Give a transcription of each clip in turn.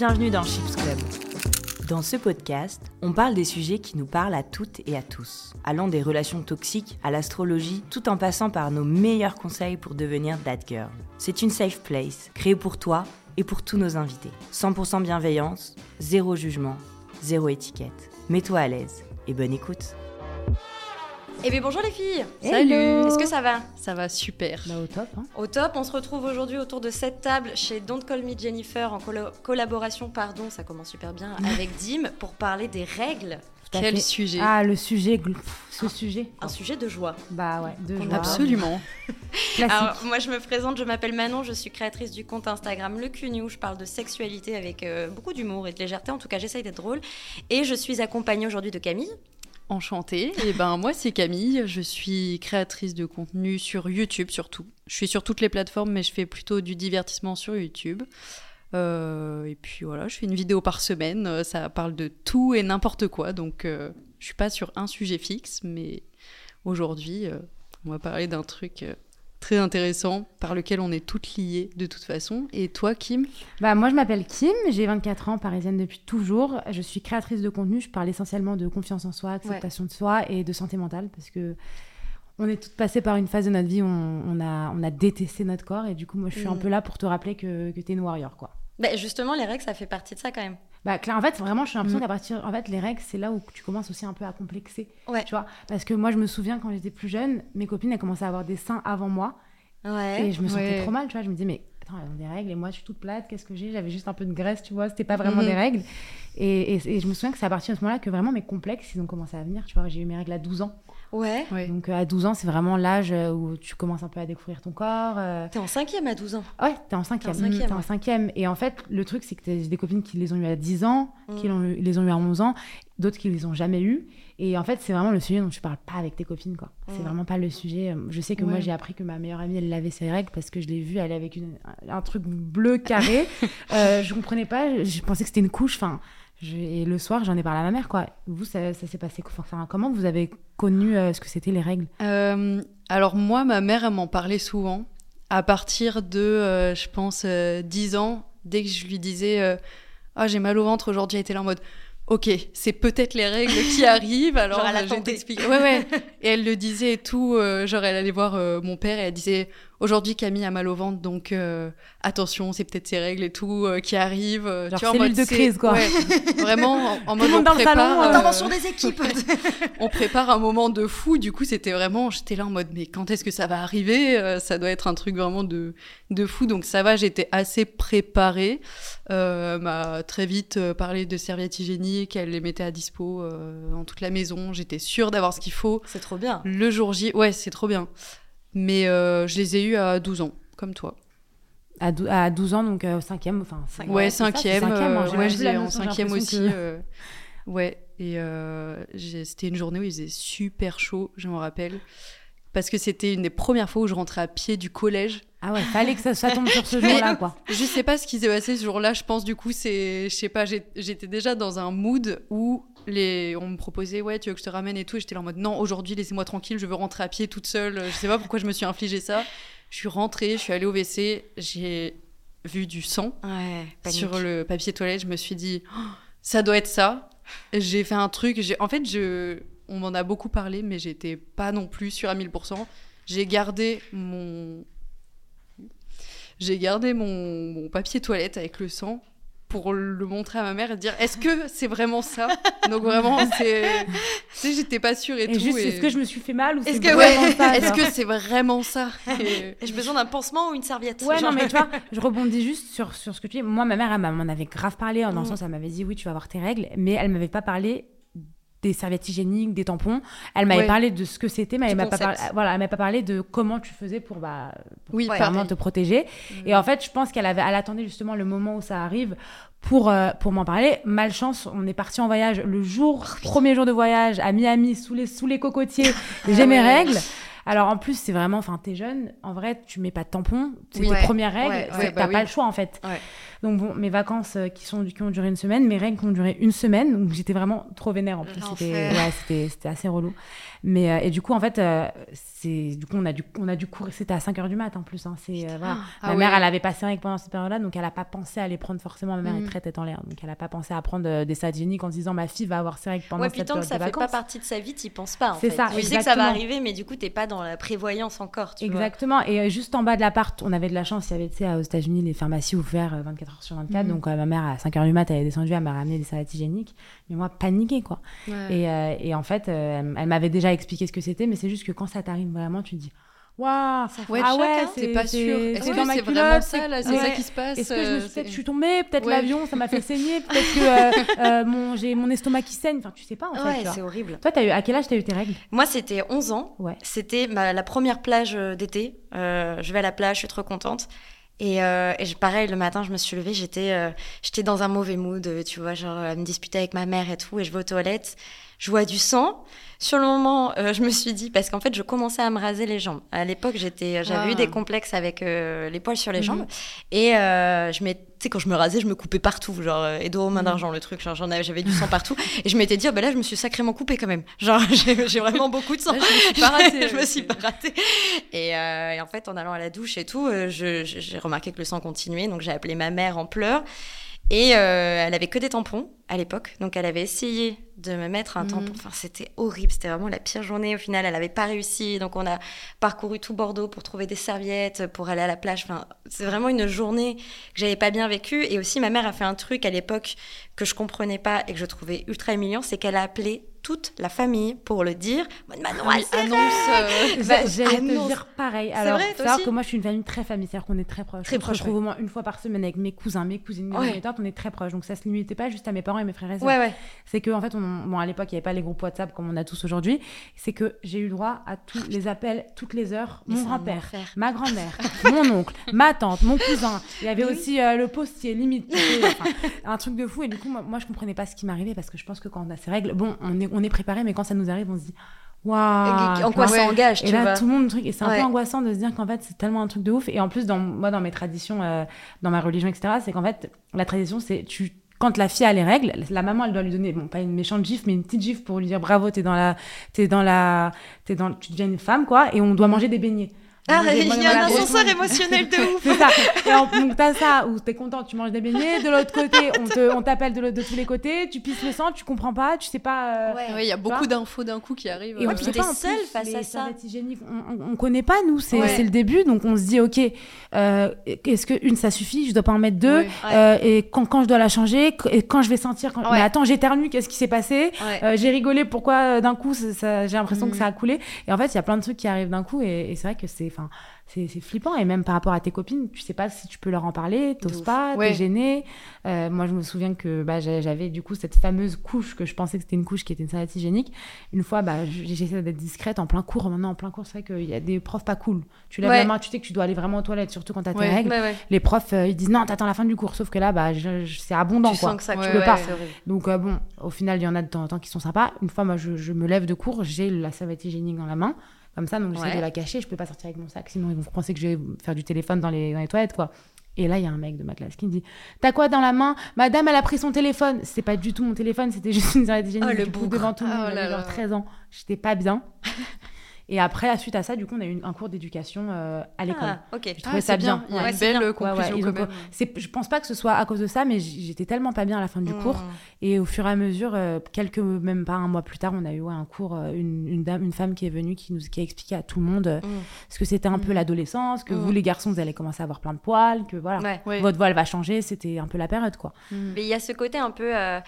bienvenue dans Chips Club. Dans ce podcast, on parle des sujets qui nous parlent à toutes et à tous, allant des relations toxiques à l'astrologie, tout en passant par nos meilleurs conseils pour devenir that girl. C'est une safe place, créée pour toi et pour tous nos invités. 100% bienveillance, zéro jugement, zéro étiquette. Mets-toi à l'aise et bonne écoute. Eh bien bonjour les filles Salut Est-ce que ça va? Ça va super. Bah, au top. Hein. Au top, on se retrouve aujourd'hui autour de cette table chez Don't Call Me Jennifer en collo- collaboration, pardon, ça commence super bien, avec Dim pour parler des règles. À Quel fait. sujet Ah, le sujet, gl- pff, ce sujet. Un sujet de joie. Bah ouais, de joie. Absolument. Classique. Alors, moi je me présente, je m'appelle Manon, je suis créatrice du compte Instagram Le Cugnou, je parle de sexualité avec euh, beaucoup d'humour et de légèreté, en tout cas j'essaye d'être drôle. Et je suis accompagnée aujourd'hui de Camille. Enchantée. Et ben moi c'est Camille, je suis créatrice de contenu sur YouTube surtout. Je suis sur toutes les plateformes mais je fais plutôt du divertissement sur YouTube. Euh, et puis voilà, je fais une vidéo par semaine, ça parle de tout et n'importe quoi. Donc euh, je suis pas sur un sujet fixe mais aujourd'hui euh, on va parler d'un truc euh, très intéressant par lequel on est toutes liées de toute façon. Et toi Kim? Bah, moi, je m'appelle Kim, j'ai 24 ans, parisienne depuis toujours. Je suis créatrice de contenu, je parle essentiellement de confiance en soi, acceptation de soi et de santé mentale parce que on est toutes passées par une phase de notre vie où on, on a, on a détesté notre corps et du coup, moi, je suis un Mm. peu là pour te rappeler que, que t'es une warrior, quoi. Bah, justement, les règles, ça fait partie de ça quand même. Bah, clair, en fait, vraiment, j'ai l'impression Mm. qu'à partir. En fait, les règles, c'est là où tu commences aussi un peu à complexer. Ouais. Tu vois Parce que moi, je me souviens quand j'étais plus jeune, mes copines, elles commençaient à avoir des seins avant moi. Ouais. Et je me sentais Ouais. trop mal, tu vois. Je me disais, mais attends, elles ont des règles et moi, je suis toute plate, qu'est-ce que j'ai? J'avais juste un peu de graisse, tu vois. C'était pas vraiment des règles. Et, et- et je me souviens que c'est à partir de ce moment-là que vraiment mes complexes, ils ont commencé à venir, tu vois. J'ai eu mes règles à 12 ans. Ouais. Ouais. Donc, euh, à 12 ans, c'est vraiment l'âge euh, où tu commences un peu à découvrir ton corps. euh, T'es en cinquième à 12 ans. Ouais, t'es en cinquième. T'es en cinquième, T'es en ouais. cinquième. Et en fait, le truc, c'est que t'as- j'ai des copines qui les ont eu à 10 ans, qui Mm. l'ont eu- les ont eu à 11 ans, d'autres qui les ont jamais eu. Et en fait, c'est vraiment le sujet dont tu parles pas avec tes copines, quoi. C'est Mm. vraiment pas le sujet. Je sais que moi, j'ai appris que ma meilleure amie, elle lavait ses règles parce que je l'ai vue aller avec une- un truc bleu carré. euh, je comprenais pas. Je, je pensais que c'était une couche. Enfin, je- et le soir, j'en ai parlé à ma mère, quoi. Vous, ça, ça s'est passé enfin, comment vous avez connu euh, ce que c'était les règles? Euh, alors moi, ma mère, elle m'en parlait souvent. À partir de, euh, je pense, euh, 10 ans, dès que je lui disais Ah, j'ai mal au ventre aujourd'hui, elle était là en mode Ok, c'est peut-être les règles qui arrivent, alors Genre, je t'expliquer. Ouais, ouais. Et elle le disait et tout. genre, elle allait voir mon père et elle disait Aujourd'hui, Camille a mal au ventre, donc euh, attention, c'est peut-être ces règles et tout euh, qui arrivent. euh, Genre tu vois, en cellule mode, de crise, quoi. Ouais, vraiment, en, en mode on dans le salon, prépare, euh, Intervention des équipes. on prépare un moment de fou. Du coup, c'était vraiment, j'étais là en mode, mais quand est-ce que ça va arriver Euh, Ça doit être un truc vraiment de, de fou. Donc ça va, j'étais assez préparée. Euh, elle m'a très vite parlé de serviettes hygiéniques, elle les mettait à dispo euh, dans toute la maison. J'étais sûre d'avoir ce qu'il faut. C'est trop bien. Le jour J, ouais, c'est trop bien. Mais euh, je les ai eus à 12 ans, comme toi. à, dou- à 12 ans, donc euh, cinquième, enfin. Cinq- Ouais, Ouais, c'est ça, cinquième. c'est cinquième, euh, hein, j'ai ouais, je la l'ai en notion, j'ai cinquième aussi. l'impression que- euh, ouais, et euh, j'ai- c'était une journée où il faisait super chaud, je me rappelle. Parce que c'était une des premières fois où je rentrais à pied du collège. Ah ouais, fallait que ça, ça tombe sur ce jour-là, quoi. Je sais pas ce qui s'est passé ce jour-là. Je pense du coup, c'est, je sais pas, j'ai- j'étais déjà dans un mood où les, on me proposait, ouais, tu veux que je te ramène et tout. Et j'étais là en mode, non, aujourd'hui, laissez-moi tranquille, je veux rentrer à pied toute seule. Je sais pas pourquoi je me suis infligé ça. Je suis rentrée, je suis allée au WC, j'ai vu du sang Ouais. sur le papier toilette. Je me suis dit, Oh, ça doit être ça. J'ai fait un truc. En fait, je, on m'en a beaucoup parlé, mais j'étais pas non plus sûre à 1000%. J'ai gardé mon j'ai gardé mon, mon papier toilette avec le sang pour le montrer à ma mère et dire est-ce que c'est vraiment ça? Donc vraiment c'est tu sais j'étais pas sûre et, Et, tout juste, et- est-ce que je me suis fait mal ou Est-ce c'est que- vraiment ouais, ça est-ce que c'est vraiment ça? Et- J'ai besoin d'un pansement ou une serviette? Ouais, Genre- non, mais tu vois, je rebondis juste sur, sur ce que tu dis. Moi, ma mère, elle m'en avait grave parlé, dans le Mm. sens, elle m'avait dit, oui, tu vas avoir tes règles, mais elle m'avait pas parlé des serviettes hygiéniques, des tampons. Elle m'avait Ouais. parlé de ce que c'était, mais elle m'a pas parlé, voilà, elle m'a pas parlé de comment tu faisais pour, bah, pour oui vraiment te protéger. Et en fait, je pense qu'elle avait, elle attendait justement le moment où ça arrive pour, euh, pour m'en parler. Malchance, on est parti en voyage le jour, premier jour de voyage à Miami, sous les, sous les cocotiers. J'ai mes règles. Alors en plus, c'est vraiment, enfin, t'es jeune, en vrai, tu mets pas de tampon, c'est Oui. tes Ouais. premières règles, Ouais, ouais, bah t'as oui. pas le choix en fait. Ouais. Donc bon, mes vacances euh, qui, sont, qui ont duré une semaine, mes règles qui ont duré une semaine, donc j'étais vraiment trop vénère en plus. C'était ouais, c'était- c'était assez relou. Mais, euh, et du coup, en fait, euh, c'est du coup, on a dû, on a dû courir. C'était à 5 h du mat en plus. hein. C'est, euh, voilà. Ah ma mère, ouais. elle avait pas ses règles pendant cette période-là, donc elle a pas pensé à les prendre forcément. Ma mère Mhm. est très tête en l'air, donc elle a pas pensé à prendre euh, des salades hygiéniques en se disant ma fille va avoir ses règles pendant Ouais, cette puis tant que période ça de fait pas partie de sa vie, t'y penses pas. en C'est ça, Tu sais que ça va exactement. arriver, mais du coup, t'es pas dans la prévoyance encore. Tu vois. Exactement. Et euh, juste en bas de l'appart, on avait de la chance. Il y avait, tu sais, aux États-Unis, les pharmacies ouvertes euh, 24 heures sur 24. Mhm. Donc, euh, ma mère, à 5 h du mat, elle est descendue, elle m'a ramené des serviettes hygiéniques. Mais moi, paniquée, quoi. Ouais. Et, euh, et en fait, euh, elle- elle m'avait déjà expliqué ce que c'était, mais c'est juste que quand ça t'arrive vraiment, tu te dis Waouh Ouais, ah ouais, t'es pas sûr. c'est Est-ce que c'est vraiment ça là C'est ouais. ça qui se passe Est-ce que je me suis c'est- peut-être je suis tombée, peut-être Ouais. l'avion, ça m'a fait saigner, peut-être que euh, euh, mon, j'ai mon estomac qui saigne. Enfin, tu sais pas en fait. Ouais, c'est horrible. Toi, as eu, à quel âge t'as eu tes règles? Moi, c'était 11 ans. Ouais. C'était ma- la première plage d'été. Euh, je vais à la plage, je suis trop contente. Et, euh, pareil, le matin, je me suis levée, j'étais euh, j'étais dans un mauvais mood, tu vois, genre à me disputer avec ma mère et tout, et je vais aux toilettes, je vois du sang. Sur le moment, euh, je me suis dit, parce qu'en fait, je commençais à me raser les jambes. À l'époque, j'étais, j'avais eu des complexes avec euh, les poils sur les Mhm. jambes, et euh, je m'étais- tu sais, quand je me rasais, je me coupais partout, genre, euh, aux mains Mhm. d'argent, le truc, genre, j'en avais, j'avais du sang partout, et je m'étais dit, oh, ben là, je me suis sacrément coupée quand même. Genre, j'ai vraiment beaucoup de sang. Là, je me suis pas ratée. je me suis pas ratée. Et, euh, et en fait, en allant à la douche et tout, euh, j'ai remarqué que le sang continuait. Donc, j'ai appelé ma mère en pleurs. Et euh, elle avait que des tampons à l'époque. Donc, elle avait essayé de me mettre un Mhm. tampon. Enfin, c'était horrible. C'était vraiment la pire journée. Au final, elle n'avait pas réussi. Donc, on a parcouru tout Bordeaux pour trouver des serviettes, pour aller à la plage. Enfin, c'est vraiment une journée que j'avais pas bien vécue. Et aussi, ma mère a fait un truc à l'époque que je comprenais pas et que je trouvais ultra humiliant. C'est qu'elle a appelé toute la famille pour le dire. Manon, s'est annonce. euh, Bah, J'allais te dire pareil. C'est Alors, vrai, toi aussi que moi, je suis une famille très famille, c'est-à-dire qu'on est très proches. Très proches, retrouve ouais. au moins une fois par semaine avec mes cousins, mes cousines, mes Ouais. tantes, on est très proches. Donc, ça se limitait pas juste à mes parents et mes frères et sœurs. Ouais, ouais. C'est que en fait, on, bon, à l'époque, il n'y avait pas les groupes WhatsApp comme on a tous aujourd'hui. C'est que j'ai eu le droit à tous les appels, toutes les heures. Mais mon grand-père, ma grand-mère, mon oncle, ma tante, mon cousin. Il y avait Mais oui. aussi euh, le postier, limite. enfin, un truc de fou. Et du coup, moi, moi, je comprenais pas ce qui m'arrivait parce que je pense que quand on a ces règles, bon, on est, on est préparé, mais quand ça nous arrive, on se dit, waouh. en quoi ça engage, Et là, vois tout le monde truc. Et c'est un Ouais. peu angoissant de se dire qu'en fait, c'est tellement un truc de ouf. Et en plus, dans, moi, dans mes traditions, euh, dans ma religion, etc., c'est qu'en fait, la tradition, c'est tu. Quand la fille a les règles, la maman, elle doit lui donner, bon, pas une méchante gifle, mais une petite gifle pour lui dire bravo, t'es dans la, t'es dans la, t'es dans, tu deviens une femme, quoi, et on doit manger des beignets. Ah, il y a un ascenseur émotionnel de ouf. C'est ça. Et en- donc t'as ça où t'es content, tu manges des beignets. De l'autre côté, on te, on t'appelle de, tous les côtés. Tu pisses le sang, tu comprends pas, tu sais pas. euh, Ouais, il y a beaucoup d'infos d'un coup qui arrivent. et on euh, puis sait t'es plus, face les à ça. hygiéniques, on, on, on connaît pas nous, c'est Ouais. c'est le début, donc on se dit ok, euh, est-ce que une ça suffit, je dois pas en mettre deux, Ouais. Euh, et quand, quand je dois la changer, et quand je vais sentir, quand... Ouais. mais attends j'éternue, qu'est-ce qui s'est passé? Ouais. Euh, J'ai rigolé, pourquoi d'un coup ça- j'ai l'impression Mm. que ça a coulé, et en fait il y a plein de trucs qui arrivent d'un coup, et, et c'est vrai que c'est, enfin c'est flippant, et même par rapport à tes copines, tu sais pas si tu peux leur en parler, t'oses pas, Ouais. t'es gêné. Euh, moi je me souviens que bah, j'a- j'avais du coup cette fameuse couche que je pensais que c'était une couche qui était une serviette hygiénique. Une fois, bah, j'essaie d'être discrète en plein cours. Maintenant, en plein cours, c'est vrai qu'il y a des profs pas cool. Tu lèves Ouais. la main, tu sais que tu dois aller vraiment aux toilettes, surtout quand t'as tes Ouais. règles. Ouais, ouais. Les profs, euh, ils disent non, t'attends la fin du cours. Sauf que là, bah, je- je- c'est abondant. Tu quoi. sens que ça tu ouais, pas. Donc, euh, bon, au final, il y en a de temps en temps qui sont sympas. Une fois, moi, je, je me lève de cours, j'ai la serviette hygiénique dans la main. Comme ça, donc j'essaie Ouais. de la cacher. Je peux pas sortir avec mon sac, sinon ils vont penser que je vais faire du téléphone dans les, dans les toilettes, quoi. Et là, il y a un mec de ma classe qui me dit T'as quoi dans la main? Madame, elle a pris son téléphone. C'est pas du tout mon téléphone, c'était juste une serviette hygiénique. Oh, le bougre. devant tout le monde, oh j'avais genre là. 13 ans. J'étais pas bien. Et après, suite à ça, du coup, on a eu un cours d'éducation euh, à l'école. Ah, ok. Je Ah, trouvais ça bien. Il y a Ouais, une belle bien. euh, conclusion Ouais, ouais, quand même. Je pense pas que ce soit à cause de ça, mais j'étais tellement pas bien à la fin du Mmh. cours. Et au fur et à mesure, euh, quelques, même pas un mois plus tard, on a eu ouais, un cours, une, une dame, une femme qui est venue, qui nous qui a expliqué à tout le monde euh, Mmh. ce que c'était un peu Mm. l'adolescence, que vous les garçons, vous allez commencer à avoir plein de poils, que voilà, votre voile va changer. C'était un peu la période, quoi. Mais il y a ce côté un peu euh,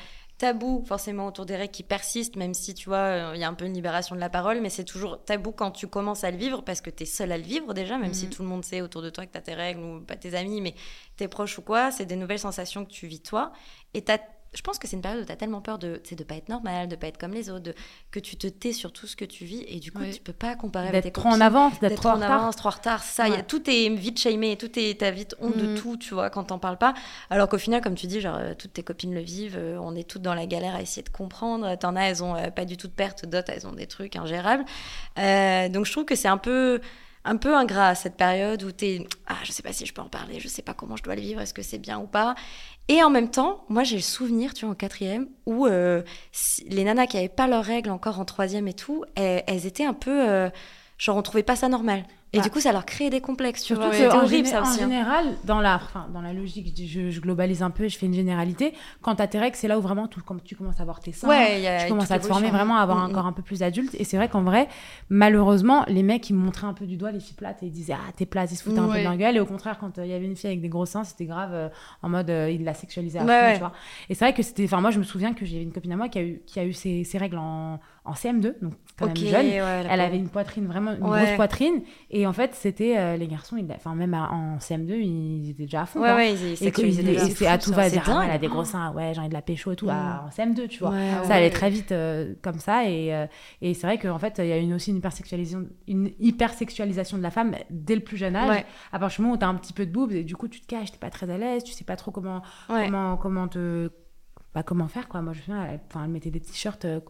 tabou, forcément, autour des règles qui persiste, même si, tu vois, euh, il y a un peu une libération de la parole, mais c'est toujours tabou quand tu commences à le vivre, parce que tu es seul à le vivre déjà, même si Mhm. tout le monde sait autour de toi que tu as tes règles, ou pas tes amis, mais tes proches ou quoi, c'est des nouvelles sensations que tu vis toi. Et t'as- je pense que c'est une période où tu as tellement peur de ne pas être normal, de pas être comme les autres, de- que tu te tais sur tout ce que tu vis, et du coup, Ouais. tu peux pas comparer avec tes trop en avance, d'être trop en retard. avance, trop en retard, ça, y a- tout est vite shamé, tout est, t'as vite honte de Mhm. tout, tu vois, quand t'en parles pas. Alors qu'au final, comme tu dis, genre, euh, toutes tes copines le vivent, euh, on est toutes dans la galère à essayer de comprendre. T'en as, elles ont euh, pas du tout de perte, d'autres, elles ont des trucs ingérables. Euh, donc je trouve que c'est un peu un peu ingrat à cette période où tu es ah je sais pas si je peux en parler, je sais pas comment je dois le vivre, est-ce que c'est bien ou pas. Et en même temps, moi j'ai le souvenir, tu vois, en quatrième, où euh, les nanas qui avaient pas leurs règles encore en troisième et tout, elles, étaient un peu, euh, genre on trouvait pas ça normal. Et bah. du coup, ça leur crée des complexes. Surtout que horrible, ça aussi. En hein. général, dans la, enfin, dans la logique, je, je, globalise un peu, je fais une généralité. Quand tu as tes règles, c'est là où vraiment tout, quand tu commences à avoir tes seins, tu commences à te former vraiment à avoir un corps un peu plus adulte. Et c'est vrai qu'en vrai, malheureusement, les mecs, ils me montraient un peu du doigt les filles plates et ils disaient Ah, t'es plate, ils se foutaient un peu de leur gueule. Et au contraire, quand euh, il y avait une fille avec des gros seins, c'était grave euh, en mode euh, il la sexualisait à fond, tu vois. Et c'est vrai que c'était. Enfin, moi, je me souviens que j'avais une copine à moi qui a eu, qui a eu ses, ses règles en, en CM2, donc quand même jeune. elle avait une poitrine, vraiment une grosse poitrine. Et en fait, c'était euh, les garçons, ils, enfin, même en CM2, ils étaient déjà à fond. Ouais, ils, et c'est à tout va dire, ah, elle a des gros seins, ouais, j'ai envie de la pécho et tout, mm. en CM2, tu vois. ça allait très vite euh, comme ça. Et, euh, et c'est vrai qu'en fait, il y a une, aussi une hypersexualisation, une hypersexualisation de la femme dès le plus jeune âge. À partir du moment où tu as un petit peu de boobs, et du coup, tu te caches, tu pas très à l'aise, tu sais pas trop comment, comment, comment te bah, comment faire quoi moi je me elle, elle, mettait des t-shirts euh,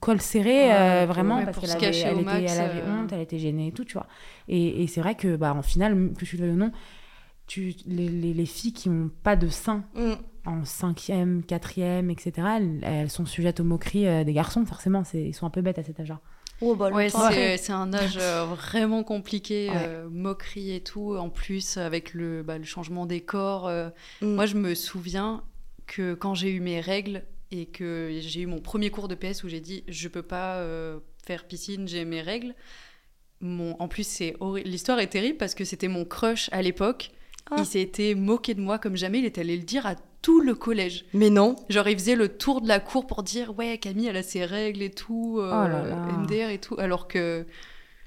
col serré euh, vraiment parce qu'elle avait, elle était, elle avait euh. honte elle était gênée et tout tu vois et, et c'est vrai que bah en final que je le nom tu les, les, les, filles qui ont pas de sein mm. en cinquième quatrième etc elles, elles, sont sujettes aux moqueries des garçons forcément ils sont un peu bêtes à cet âge-là Oh, bah, c'est un âge vraiment compliqué, moquerie et tout. En plus, avec le, bah, le changement des corps. Mm. Moi, je me souviens, que quand j'ai eu mes règles et que j'ai eu mon premier cours de PS où j'ai dit je peux pas euh, faire piscine, j'ai mes règles. Mon, en plus, c'est l'histoire est terrible parce que c'était mon crush à l'époque. Ah. Il s'était moqué de moi comme jamais. Il est allé le dire à tout le collège. Mais non. Genre, il faisait le tour de la cour pour dire Ouais, Camille, elle a ses règles et tout, euh, oh MDR et tout. Alors que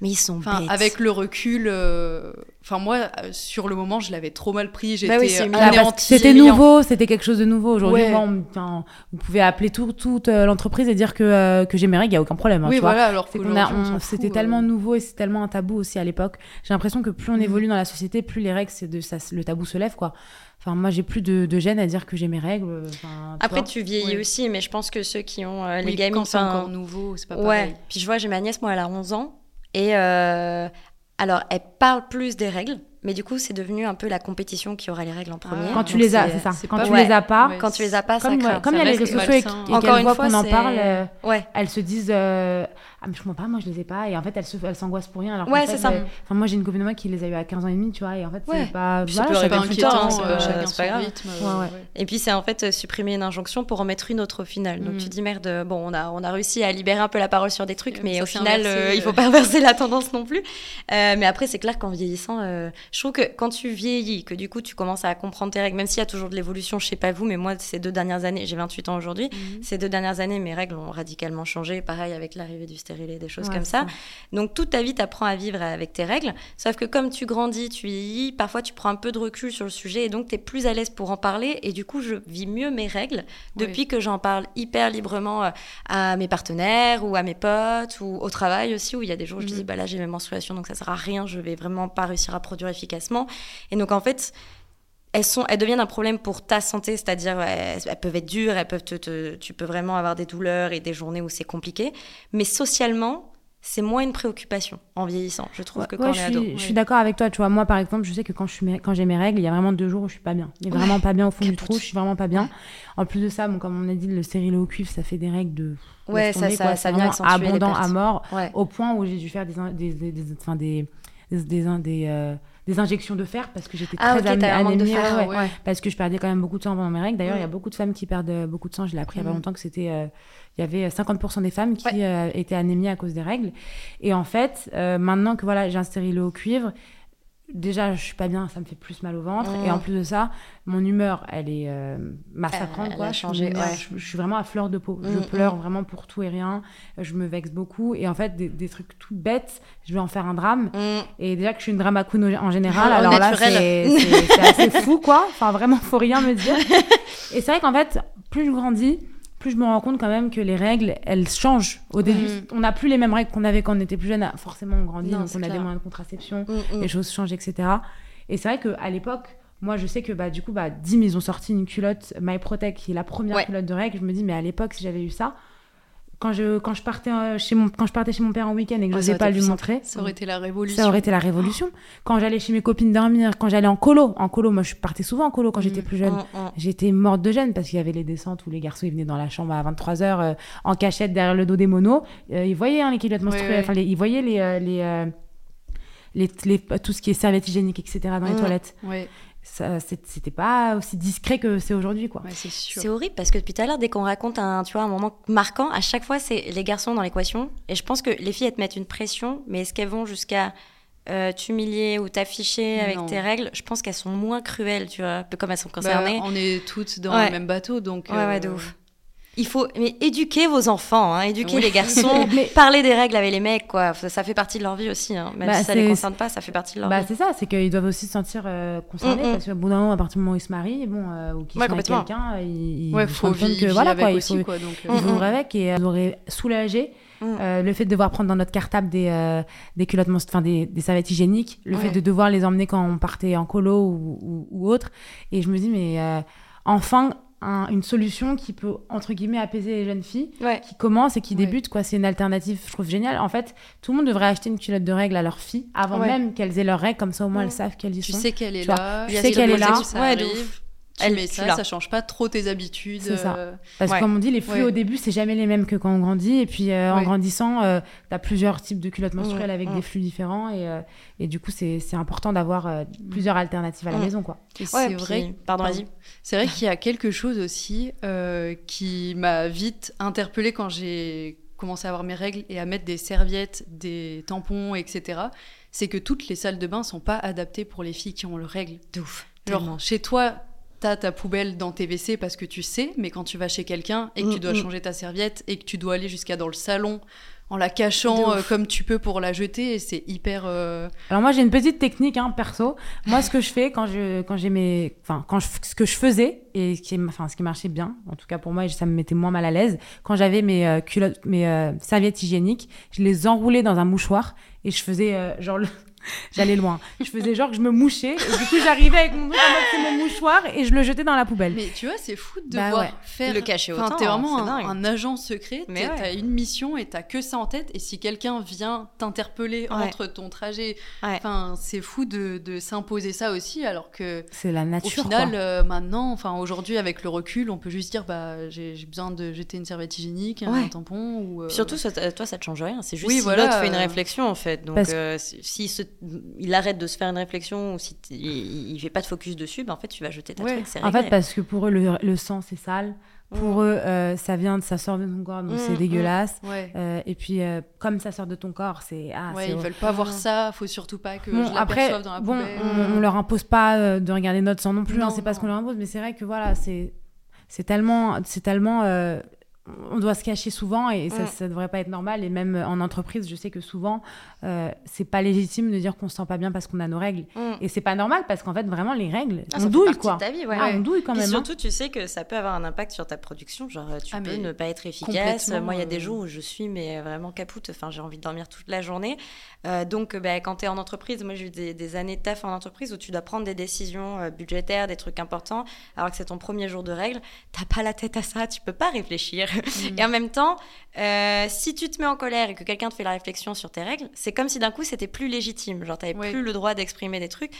mais ils sont bêtes. Avec le recul, euh, enfin moi, euh, sur le moment, je l'avais trop mal pris. J'étais bah oui, C'était nouveau, c'était quelque chose de nouveau. Aujourd'hui, vous pouvez appeler tout, toute euh, l'entreprise et dire que, que j'ai mes règles, il n'y a aucun problème. Hein, oui, voilà, alors C'était tellement nouveau et c'est tellement un tabou aussi à l'époque. J'ai l'impression que plus on mm. évolue dans la société, plus les règles, de, ça, le tabou se lève, quoi. Enfin, moi, j'ai plus de, de, gêne à dire que j'ai mes règles. Après, tu vieillis aussi, mais je pense que ceux qui ont les gamins. c'est encore nouveau, c'est pas pareil. Ouais. Puis je vois, j'ai ma nièce, moi, elle a 11 ans. Et euh, alors, elle parle plus des règles. Mais du coup, c'est devenu un peu la compétition qui aura les règles en premier. quand tu les as, c'est ça. Quand tu les as pas. Quand tu les as pas, comme, ça Comme il y a les réseaux sociaux et, Encore une fois, qu'on en parle, euh, ouais. elles se disent euh, Ah, mais je comprends pas, moi je les ai pas. Et en fait, elles s'angoissent pour rien. Alors ouais, c'est ça. Euh, enfin, moi j'ai une copine de moi qui les a eu à 15 ans et demi, tu vois. Et en fait, c'est pas. c'est pas inquiétant, c'est pas grave. Et puis, c'est en fait supprimer une injonction pour en mettre une autre au final. Donc, tu mm. dis Merde, bon, on a, on a réussi à libérer un peu la parole sur des trucs, mais au final, il faut pas inverser la tendance non plus. Mais après, c'est clair qu'en vieillissant, je trouve que quand tu vieillis, que du coup tu commences à comprendre tes règles, même s'il y a toujours de l'évolution, je sais pas vous, mais moi ces deux dernières années, j'ai 28 ans aujourd'hui, mhm. ces deux dernières années, mes règles ont radicalement changé, pareil avec l'arrivée du stérilet, des choses comme ça. Donc toute ta vie, tu apprends à vivre avec tes règles, sauf que comme tu grandis, tu vieillis, parfois tu prends un peu de recul sur le sujet et donc tu es plus à l'aise pour en parler et du coup je vis mieux mes règles depuis que j'en parle hyper librement euh, à mes partenaires ou à mes potes ou au travail aussi où il y a des jours où je dis mhm. bah là j'ai mes menstruations donc ça sert à rien, je vais vraiment pas réussir à produire efficacement et donc en fait, elles, sont, elles deviennent un problème pour ta santé, c'est-à-dire elles, peuvent être dures, elles peuvent te, tu peux vraiment avoir des douleurs et des journées où c'est compliqué. Mais socialement, c'est moins une préoccupation en vieillissant, je trouve, que quand on est ado. Je suis d'accord avec toi, tu vois. Moi, par exemple, je sais que quand, je suis, quand j'ai mes règles, il y a vraiment deux jours où je suis pas bien. Il vraiment pas bien au fond du trou, je suis vraiment pas bien. En plus de ça, bon, comme on a dit, le stérilet au cuivre, ça fait des règles de. Ouais, ça, ça, ça vient abondant à mort, au point où j'ai dû faire des, des, des, des, des, des euh, des injections de fer parce que j'étais ah, très anémiée. Parce que je perdais quand même beaucoup de sang pendant mes règles. D'ailleurs, il y a beaucoup de femmes qui perdent euh, beaucoup de sang. Je l'ai appris il y a pas mm. longtemps que c'était. Euh, il y avait 50% des femmes qui euh, étaient anémies à cause des règles. Et en fait, maintenant que voilà, j'ai un stérilet au cuivre, déjà je suis pas bien ça me fait plus mal au ventre. Et en mm. plus de ça mon humeur elle est euh, massacrante quoi. Changé, je, suis vraiment à fleur de peau. Je mm, pleure mm. vraiment pour tout et rien. Je me vexe beaucoup. Et en fait des, trucs tout bêtes je vais en faire un drame. Et déjà que je suis une drama queen en général alors là c'est assez fou quoi. Enfin vraiment faut rien me dire. Et c'est vrai qu'en fait plus je grandis plus je me rends compte quand même que les règles, elles changent. Au début, mm. on n'a plus les mêmes règles qu'on avait quand on était plus jeune. Forcément, on grandit, donc on a des moyens de contraception, mm, mm. les choses changent, etc. Et c'est vrai qu'à l'époque, moi, je sais que bah, du coup, bah, Dim, ils ont sorti une culotte My Protect, qui est la première culotte de règles. Je me dis, mais à l'époque, si j'avais eu ça, quand je, quand, je partais, euh, chez mon, quand je partais chez mon père en week-end et que je n'osais pas lui montrer, Ça aurait été la révolution. ça aurait été la révolution. Quand j'allais chez mes copines dormir, quand j'allais en colo, en colo, moi je partais souvent en colo quand j'étais Mm. plus jeune. Mm, mm. J'étais morte de gêne parce qu'il y avait les descentes où les garçons ils venaient dans la chambre à 23h en cachette derrière le dos des monos. Euh, ils voyaient hein, les enfin, les- ils voyaient les, euh, les, euh, les, les- tout ce qui est serviette hygiénique, etc. dans les toilettes. C'est- C'était pas aussi discret que c'est aujourd'hui, quoi. ouais, c'est horrible parce que depuis tout à l'heure, dès qu'on raconte un, tu vois, un moment marquant, à chaque fois, c'est les garçons dans l'équation. Et je pense que les filles, elles te mettent une pression, mais est-ce qu'elles vont jusqu'à euh, t'humilier ou t'afficher avec Non. tes règles? Je pense qu'elles sont moins cruelles, tu vois, un peu comme elles sont Bah, concernées. on est toutes dans Ouais. le même bateau, donc. Ouais, ouais, de euh, ouf. Il faut mais éduquer vos enfants, hein, éduquer Oui. les garçons, Mais- parler des règles avec les mecs, quoi. Ça, ça fait partie de leur vie aussi, hein. même Bah, si ça les concerne pas, ça fait partie de leur Bah, vie. c'est ça, c'est qu'ils doivent aussi se sentir euh, concernés Mm, mm. parce qu'au bout d'un moment, à partir du moment où ils se marient, bon, euh, ou qu'ils Ouais, sont avec quelqu'un, ils, ils Ouais, faut vivre que voilà avec quoi, il aussi, faut- quoi. Donc, euh, ils Mm, vont mm. avec et euh, ils auraient soulagé Mm. euh, le fait de devoir prendre dans notre cartable des, euh, des culottes, enfin des, des serviettes hygiéniques, le fait de devoir les emmener quand on partait en colo ou, ou, ou autre. Et je me dis, mais euh, enfin, un- une solution qui peut, entre guillemets, apaiser les jeunes filles Ouais. qui commencent et qui Ouais. débutent, quoi. C'est une alternative, je trouve géniale. En fait, tout le monde devrait acheter une culotte de règles à leurs filles avant Ouais. même qu'elles aient leurs règles, comme ça au moins elles savent qu'elles y Tu sont. sais qu'elle est Tu là. tu sais ce qu'elle est là. Tu Elle- mets ça, ça change pas trop tes habitudes. C'est ça. euh, Parce Ouais. que comme on dit, les flux Ouais. au début, c'est jamais les mêmes que quand on grandit. Et puis euh, en grandissant, euh, tu as plusieurs types de culottes menstruelles Mm, avec mm. des flux différents. Et, euh, et du coup, c'est c'est important d'avoir euh, plusieurs alternatives à la maison. quoi. c'est puis- vrai. Pardon. C'est vrai qu'il y a quelque chose aussi euh, qui m'a vite interpellée quand j'ai commencé à avoir mes règles et à mettre des serviettes, des tampons, etc. C'est que toutes les salles de bain sont pas adaptées pour les filles qui ont leurs règles. De ouf. Genre, Tellement. chez toi, t'as ta poubelle dans tes WC parce que tu sais, mais quand tu vas chez quelqu'un et que tu Mm, dois mm. changer ta serviette et que tu dois aller jusqu'à dans le salon en la cachant euh, comme tu peux pour la jeter, c'est hyper. euh, Alors moi, j'ai une petite technique, hein, perso. Moi, ce que je fais quand je, quand j'ai mes, enfin, quand je, ce que je faisais et ce qui, enfin, ce qui marchait bien, en tout cas pour moi, et ça me mettait moins mal à l'aise. Quand j'avais mes euh, culottes, mes euh, serviettes hygiéniques, je les enroulais dans un mouchoir et je faisais euh, genre le... J'allais loin. Je faisais genre que je me mouchais. Et du coup, j'arrivais avec mon mouchoir et je le jetais dans la poubelle. Mais tu vois, c'est fou de Bah devoir ouais. faire. Le cacher Enfin, autant, t'es vraiment c'est un, agent secret. Mais t'as- ouais. Une mission et t'as que ça en tête. Et si quelqu'un vient t'interpeller Ouais. entre ton trajet, Ouais. enfin, c'est fou de, de s'imposer ça aussi, alors que C'est la au nature. final, quoi. euh, maintenant, enfin aujourd'hui, avec le recul, on peut juste dire, bah, j'ai besoin de jeter une serviette hygiénique, un tampon ou. euh, Surtout, ça- toi, ça te change rien. C'est juste Oui, si voilà, l'autre fait une euh, réflexion, en fait. Donc, Parce- euh, si si se- il arrête de se faire une réflexion ou si il, il fait pas de focus dessus, ben, en fait, tu vas jeter ta Ouais. truc. c'est En fait, parce que pour eux, le, le sang, c'est sale. Pour eux, euh, ça vient, de, ça sort de ton corps, donc Mm, c'est mm. dégueulasse. Ouais. Euh, et puis, euh, comme ça sort de ton corps, c'est. Ah, ouais, ils veulent pas voir ça. Faut surtout pas que Bon, je après, dans la bon, on, on leur impose pas de regarder notre sang non plus, hein, Non, c'est pas ce qu'on leur impose, mais c'est vrai que voilà, c'est c'est tellement, c'est tellement, euh, on doit se cacher souvent et ça, ça devrait pas être normal. Et même en entreprise, je sais que souvent, euh, c'est pas légitime de dire qu'on se sent pas bien parce qu'on a nos règles. Mm. Et c'est pas normal parce qu'en fait, vraiment, les règles, Ah, on douille quoi. de ta vie, ouais. Ah, on douille quand Et même. hein. surtout, tu sais que ça peut avoir un impact sur ta production. Genre, tu Ah, peux ne pas être efficace. Moi, il y a des euh. jours où je suis mais vraiment capoute. Enfin, j'ai envie de dormir toute la journée. Euh, donc, bah, quand tu es en entreprise, moi, j'ai eu des, des années de taf en entreprise où tu dois prendre des décisions euh, budgétaires, des trucs importants, alors que c'est ton premier jour de règles. T'as pas la tête à ça. Tu peux pas réfléchir. Et en même temps, euh, si tu te mets en colère et que quelqu'un te fait la réflexion sur tes règles, c'est comme si d'un coup c'était plus légitime. Genre, t'avais Ouais. plus le droit d'exprimer des trucs.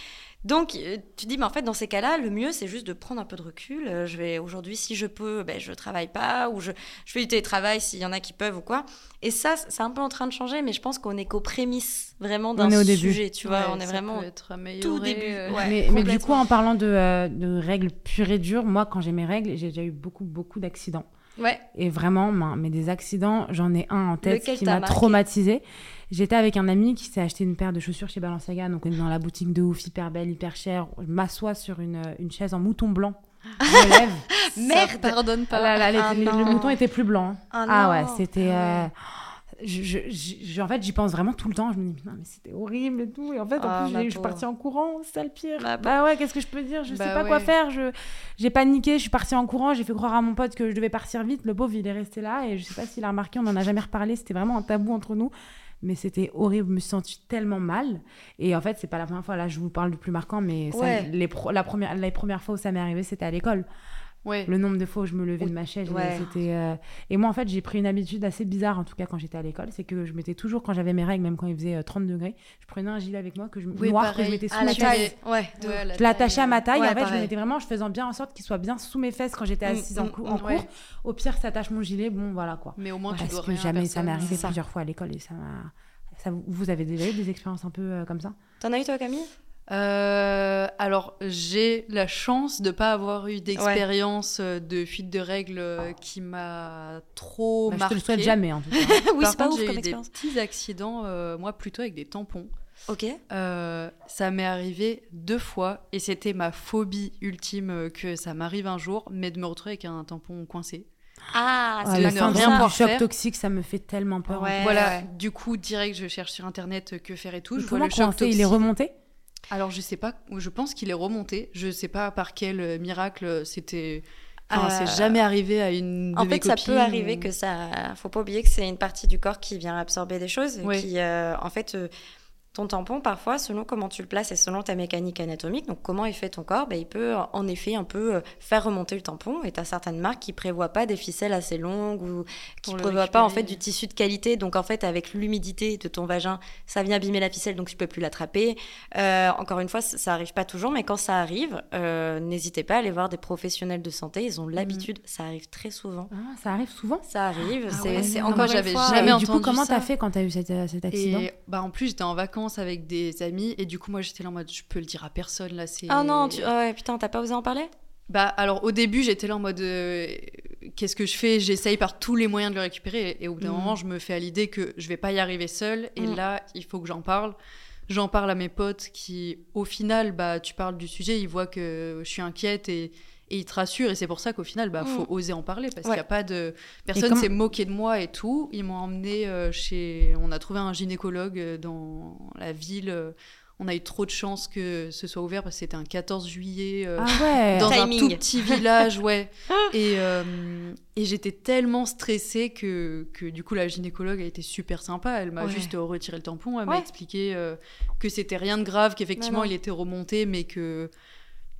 Donc, euh, tu dis, mais en fait, dans ces cas-là, le mieux, c'est juste de prendre un peu de recul. Euh, je vais aujourd'hui, si je peux, ben, je travaille pas ou je, je fais du télétravail s'il y en a qui peuvent ou quoi. Et ça, c'est un peu en train de changer, mais je pense qu'on est qu'aux prémices vraiment d'un On est au début. sujet. Tu vois, Ouais, on est vraiment être tout amélioré, début. euh, Ouais, mais, mais du coup, en parlant de, euh, de règles pures et dures, moi, quand j'ai mes règles, j'ai déjà eu beaucoup, beaucoup d'accidents. Ouais. Et vraiment, mais des accidents, j'en ai un en tête Lequel qui m'a marqué traumatisée. J'étais avec un ami qui s'est acheté une paire de chaussures chez Balenciaga, donc on est dans la boutique de ouf, hyper belle, hyper chère. Je m'assois sur une, une chaise en mouton blanc. Je me lève. Merde. Pardonne pas. Ah là là, les- Ah les- le mouton était plus blanc. hein. Ah Ah, ouais, c'était. Ah euh, je, je- je- en fait, j'y pense vraiment tout le temps. Je me dis, non, mais c'était horrible et tout. Et en fait, en Ah, plus, je suis partie en courant, c'est ça le pire. Ma bah ouais, qu'est-ce que je peux dire? Je Bah sais pas quoi faire. J'ai paniqué, je suis partie en courant, j'ai fait croire à mon pote que je devais partir vite. Le pauvre, il est resté là et je sais pas s'il a remarqué, on n'en a jamais reparlé. C'était vraiment un tabou entre nous. Mais c'était horrible, je me suis sentie tellement mal. Et en fait, c'est pas la première fois, là, je vous parle du plus marquant, mais ça, les, pro- la première, les premières fois où ça m'est arrivé, c'était à l'école. Ouais. Le nombre de fois où je me levais de ma chaise, Ouais. c'était. euh, Et moi, en fait, j'ai pris une habitude assez bizarre, en tout cas quand j'étais à l'école, c'est que je mettais toujours, quand j'avais mes règles, même quand il faisait euh, 30 degrés, je prenais un gilet avec moi que je... Oui, noir que je mettais sous À la mes tu taille. fesses. Ouais. de Ouais, ouf. la Je l'attachais à ma taille, Ouais, en fait, je le mettais vraiment, je faisais bien en sorte qu'il soit bien sous mes fesses quand j'étais Mm, assise en, mm, cou- en mm, cours. ouais. Au pire, ça attache mon gilet, bon, voilà quoi. Mais au moins, tu Parce dois que rien jamais ça m'est arrivé plusieurs fois à l'école et ça m'a. Ça, vous avez déjà eu des expériences un peu euh, comme ça? T'en as eu toi, Camille? Euh, alors, j'ai la chance de pas avoir eu d'expérience euh, de fuite de règles euh, qui m'a trop Bah, Je te marqué. le souhaite jamais en tout cas. Oui, Par c'est pas ouf j'ai comme eu des petits accidents, euh, moi plutôt avec des tampons. Ok. Euh, ça m'est arrivé deux fois et c'était ma phobie ultime que ça m'arrive un jour, mais de me retrouver avec un tampon coincé. Ah, Ouais, de la ne rien choc faire. toxique, ça me fait tellement peur. Ouais. voilà, ouais. du coup, direct, je cherche sur internet que faire et tout. Mais Je vois Comment le choc Il est remonté? Alors, je sais pas, je pense qu'il est remonté. Je sais pas par quel euh, miracle c'était. Enfin, Euh, c'est jamais arrivé à une de En fait, ça peut arriver que ça. Faut pas oublier que c'est une partie du corps qui vient absorber des choses. Ouais. Qui, euh, en fait, euh, ton tampon, parfois, selon comment tu le places et selon ta mécanique anatomique, donc comment est fait ton corps, ben, il peut en effet un peu euh, faire remonter le tampon. Et tu as certaines marques qui prévoient pas des ficelles assez longues ou qui le prévoient pas en fait du tissu de qualité. Donc en fait, avec l'humidité de ton vagin, ça vient abîmer la ficelle, donc tu peux plus l'attraper. Euh, encore une fois, ça arrive pas toujours, mais quand ça arrive, euh, n'hésitez pas à aller voir des professionnels de santé. Ils ont l'habitude, ça arrive très souvent. Ah, Ça arrive souvent? Ça arrive, Ah c'est ouais, encore j'avais jamais Et du coup, entendu comment t'as fait quand t'as eu cet, euh, cet accident? Et bah en plus j'étais en vacances avec des amis et du coup moi j'étais là en mode je peux le dire à personne là c'est Ah non, tu... ah ouais, putain, t'as pas osé en parler? Bah alors au début j'étais là en mode euh, qu'est-ce que je fais? J'essaye par tous les moyens de le récupérer et au bout d'un Mm. moment je me fais à l'idée que je vais pas y arriver seule et Mm. là il faut que j'en parle j'en parle à mes potes qui au final bah tu parles du sujet ils voient que je suis inquiète et et ils te rassurent et c'est pour ça qu'au final bah faut Mm. oser en parler parce Ouais. qu'il y a pas de personne comment- s'est moqué de moi et tout ils m'ont emmené euh, chez on a trouvé un gynécologue euh, dans la ville euh, on a eu trop de chance que ce soit ouvert parce que c'était un 14 juillet euh, Ah ouais dans Timing. un tout petit village, ouais. Et, euh, et j'étais tellement stressée que, que du coup la gynécologue a été super sympa. Elle m'a Ouais. juste retiré le tampon. Elle m'a expliqué euh, que c'était rien de grave, qu'effectivement il était remonté, mais que